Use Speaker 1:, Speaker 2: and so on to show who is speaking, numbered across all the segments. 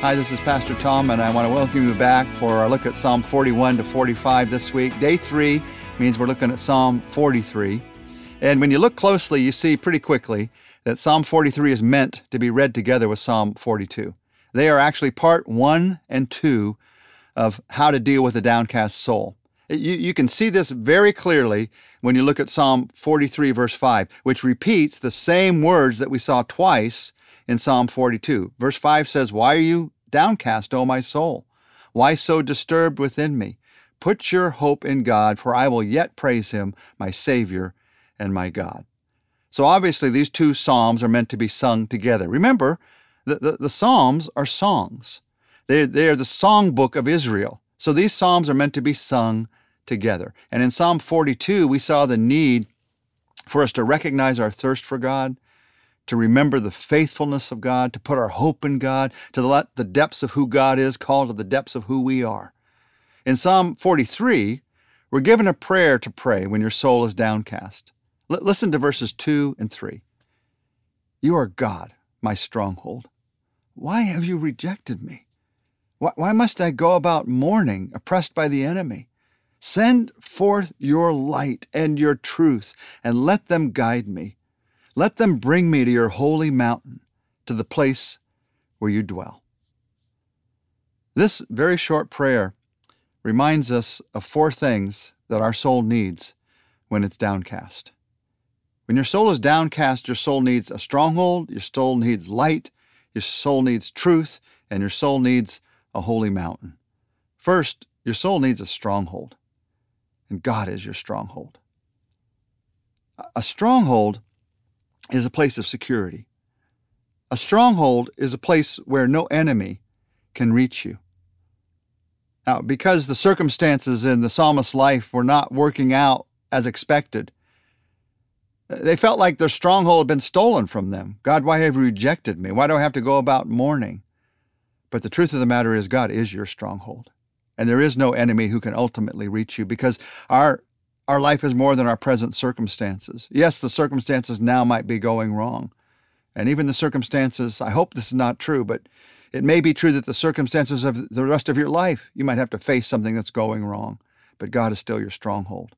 Speaker 1: Hi, this is Pastor Tom, and I want to welcome you back for our look at Psalm 41 to 45 this week. Day three means we're looking at Psalm 43. And when you look closely, you see pretty quickly that Psalm 43 is meant to be read together with Psalm 42. They are actually part one and two of how to deal with a downcast soul. You, you can see this very clearly when you look at Psalm 43, verse 5, which repeats the same words that we saw twice in Psalm 42. Verse 5 says, Why are you downcast, O my soul? Why so disturbed within me? Put your hope in God, for I will yet praise him, my Savior and my God. So obviously, these two Psalms are meant to be sung together. Remember, the, the, the Psalms are songs. They're, they are the songbook of Israel. So these Psalms are meant to be sung together. And in Psalm 42, we saw the need for us to recognize our thirst for God, to remember the faithfulness of God, to put our hope in God, to let the depths of who God is call to the depths of who we are. In Psalm 43, we're given a prayer to pray when your soul is downcast. L- listen to verses 2 and 3. You are God, my stronghold. Why have you rejected me? Why, why must I go about mourning, oppressed by the enemy? Send forth your light and your truth, and let them guide me. Let them bring me to your holy mountain, to the place where you dwell. This very short prayer reminds us of four things that our soul needs when it's downcast. When your soul is downcast, your soul needs a stronghold, your soul needs light, your soul needs truth, and your soul needs a holy mountain. First, your soul needs a stronghold, and God is your stronghold. A stronghold is a place of security. A stronghold is a place where no enemy can reach you. Now, because the circumstances in the psalmist's life were not working out as expected, they felt like their stronghold had been stolen from them. God, why have you rejected me? Why do I have to go about mourning? But the truth of the matter is, God is your stronghold. And there is no enemy who can ultimately reach you because our, our life is more than our present circumstances. Yes, the circumstances now might be going wrong. And even the circumstances, I hope this is not true, but it may be true that the circumstances of the rest of your life, you might have to face something that's going wrong. But God is still your stronghold.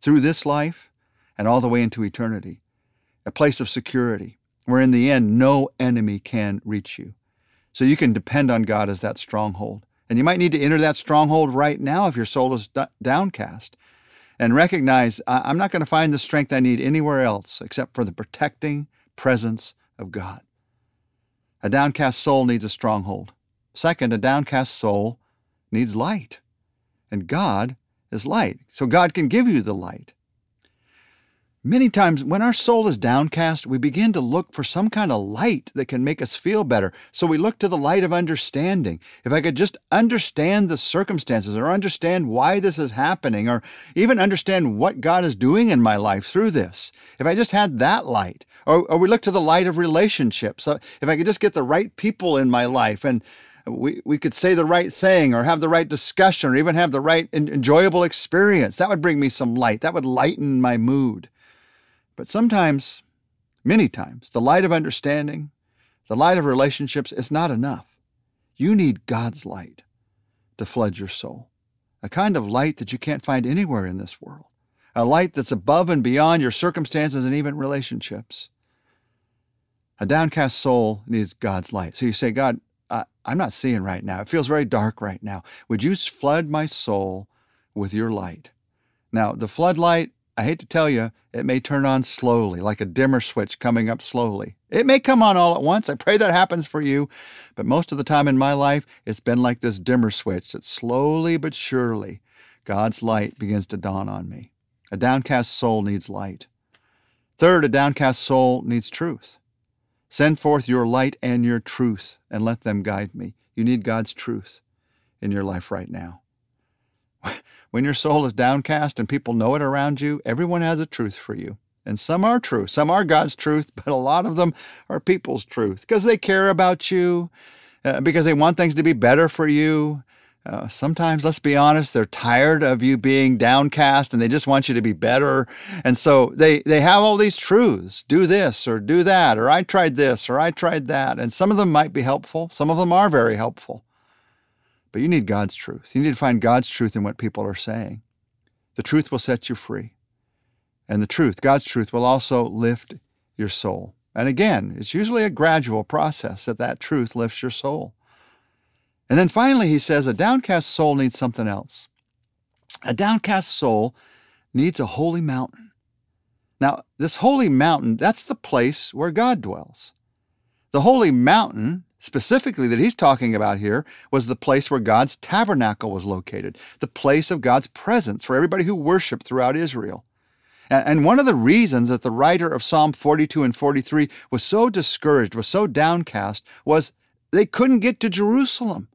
Speaker 1: Through this life, and all the way into eternity, a place of security where in the end no enemy can reach you. So you can depend on God as that stronghold. And you might need to enter that stronghold right now if your soul is downcast and recognize I'm not going to find the strength I need anywhere else except for the protecting presence of God. A downcast soul needs a stronghold. Second, a downcast soul needs light. And God is light. So God can give you the light. Many times, when our soul is downcast, we begin to look for some kind of light that can make us feel better. So we look to the light of understanding. If I could just understand the circumstances or understand why this is happening or even understand what God is doing in my life through this, if I just had that light, or, or we look to the light of relationships. So if I could just get the right people in my life and we, we could say the right thing or have the right discussion or even have the right enjoyable experience, that would bring me some light. That would lighten my mood. But sometimes, many times, the light of understanding, the light of relationships is not enough. You need God's light to flood your soul, a kind of light that you can't find anywhere in this world, a light that's above and beyond your circumstances and even relationships. A downcast soul needs God's light. So you say, God, I'm not seeing right now. It feels very dark right now. Would you flood my soul with your light? Now, the floodlight I hate to tell you, it may turn on slowly, like a dimmer switch coming up slowly. It may come on all at once. I pray that happens for you. But most of the time in my life, it's been like this dimmer switch that slowly but surely God's light begins to dawn on me. A downcast soul needs light. Third, a downcast soul needs truth. Send forth your light and your truth and let them guide me. You need God's truth in your life right now. When your soul is downcast and people know it around you, everyone has a truth for you. And some are true. Some are God's truth, but a lot of them are people's truth because they care about you, uh, because they want things to be better for you, Uh, sometimes, let's be honest, they're tired of you being downcast and they just want you to be better. And so they, they have all these truths do this or do that, or I tried this or I tried that. And some of them might be helpful, some of them are very helpful. But you need God's truth. You need to find God's truth in what people are saying. The truth will set you free. And the truth, God's truth, will also lift your soul. And again, it's usually a gradual process that that truth lifts your soul. And then finally, he says a downcast soul needs something else. A downcast soul needs a holy mountain. Now, this holy mountain, that's the place where God dwells. The holy mountain, specifically that he's talking about here, was the place where God's tabernacle was located, the place of God's presence for everybody who worshiped throughout Israel. And one of the reasons that the writer of Psalm 42 and 43 was so discouraged, was so downcast, was they couldn't get to Jerusalem.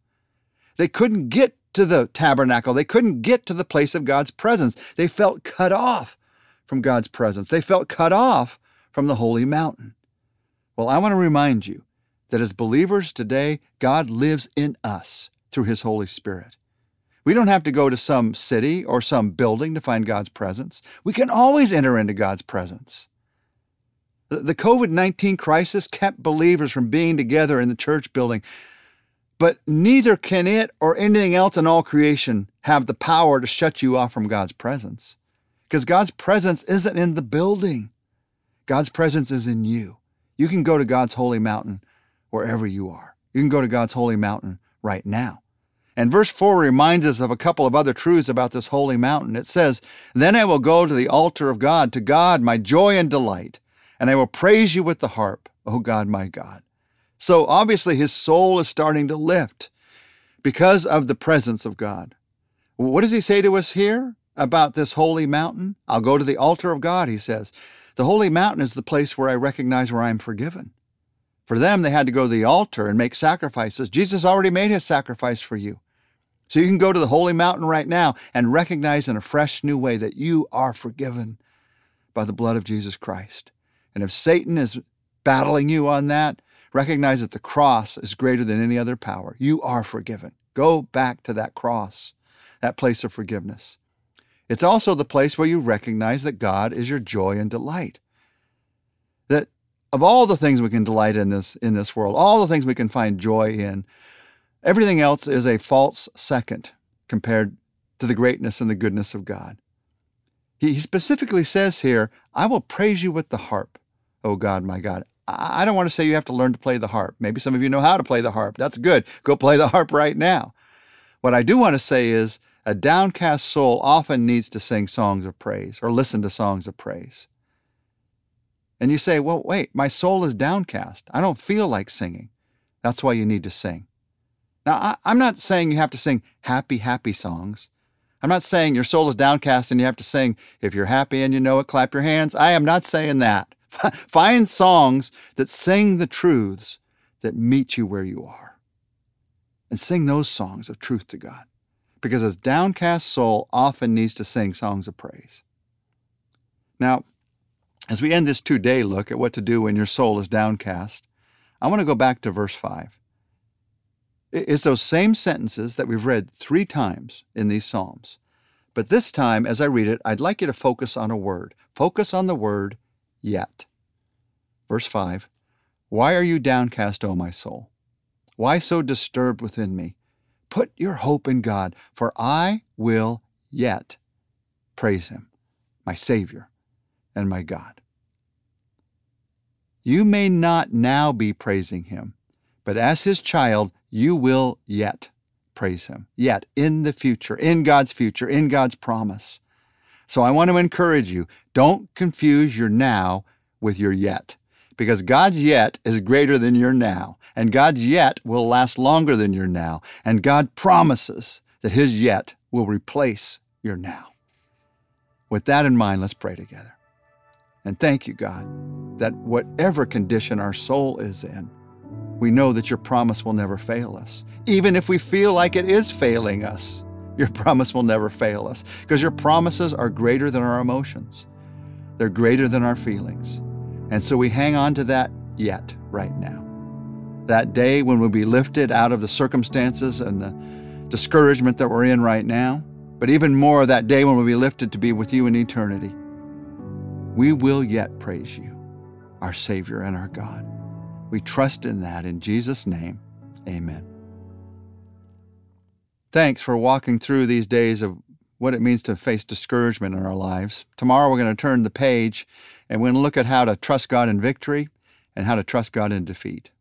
Speaker 1: They couldn't get to the tabernacle. They couldn't get to the place of God's presence. They felt cut off from God's presence. They felt cut off from the holy mountain. Well, I want to remind you that as believers today, God lives in us through His Holy Spirit. We don't have to go to some city or some building to find God's presence. We can always enter into God's presence. The COVID 19 crisis kept believers from being together in the church building but neither can it or anything else in all creation have the power to shut you off from God's presence. Because God's presence isn't in the building, God's presence is in you. You can go to God's holy mountain wherever you are. You can go to God's holy mountain right now. And verse 4 reminds us of a couple of other truths about this holy mountain. It says, Then I will go to the altar of God, to God, my joy and delight, and I will praise you with the harp, O God, my God. So obviously his soul is starting to lift because of the presence of God. What does he say to us here about this holy mountain? I'll go to the altar of God, he says. The holy mountain is the place where I recognize where I'm forgiven. For them, they had to go to the altar and make sacrifices. Jesus already made his sacrifice for you. So you can go to the holy mountain right now and recognize in a fresh new way that you are forgiven by the blood of Jesus Christ. And if Satan is battling you on that, Recognize that the cross is greater than any other power. You are forgiven. Go back to that cross, that place of forgiveness. It's also the place where you recognize that God is your joy and delight. Of all the things we can delight in this in this world, all the things we can find joy in, everything else is a false second compared to the greatness and the goodness of God. He specifically says here, I will praise you with the harp, O God, my God. I don't want to say you have to learn to play the harp. Maybe some of you know how to play the harp. That's good. Go play the harp right now. What I do want to say is a downcast soul often needs to sing songs of praise or listen to songs of praise. And you say, well, wait, my soul is downcast. I don't feel like singing. That's why you need to sing. Now, I, am not saying you have to sing happy, happy songs. I'm not saying your soul is downcast and you have to sing, if you're happy and you know it, clap your hands. I am not saying that. Find songs that sing the truths that meet you where you are. And sing those songs of truth to God. Because a downcast soul often needs to sing songs of praise. Now, as we end this two day look at what to do when your soul is downcast, I want to go back to verse 5. It's those same sentences that we've read three times in these Psalms. But this time, as I read it, I'd like you to focus on a word. Focus on the word yet. Verse 5 Why are you downcast, O my soul? Why so disturbed within me? Put your hope in God, for I will yet praise him, my Savior and my God. You may not now be praising him, but as his child, you will yet praise him. Yet, in the future, in God's future, in God's promise. So I want to encourage you don't confuse your now with your yet, because God's yet is greater than your now, and God's yet will last longer than your now, and God promises that His yet will replace your now. With that in mind, let's pray together. And thank you, God, that whatever condition our soul is in, we know that your promise will never fail us. Even if we feel like it is failing us, your promise will never fail us because your promises are greater than our emotions. They're greater than our feelings. And so we hang on to that yet right now. That day when we'll be lifted out of the circumstances and the discouragement that we're in right now, but even more that day when we'll be lifted to be with you in eternity. We will yet praise you, our Savior and our God. We trust in that. In Jesus' name, amen. Thanks for walking through these days of what it means to face discouragement in our lives. Tomorrow we're going to turn the page and we're going to look at how to trust God in victory and how to trust God in defeat.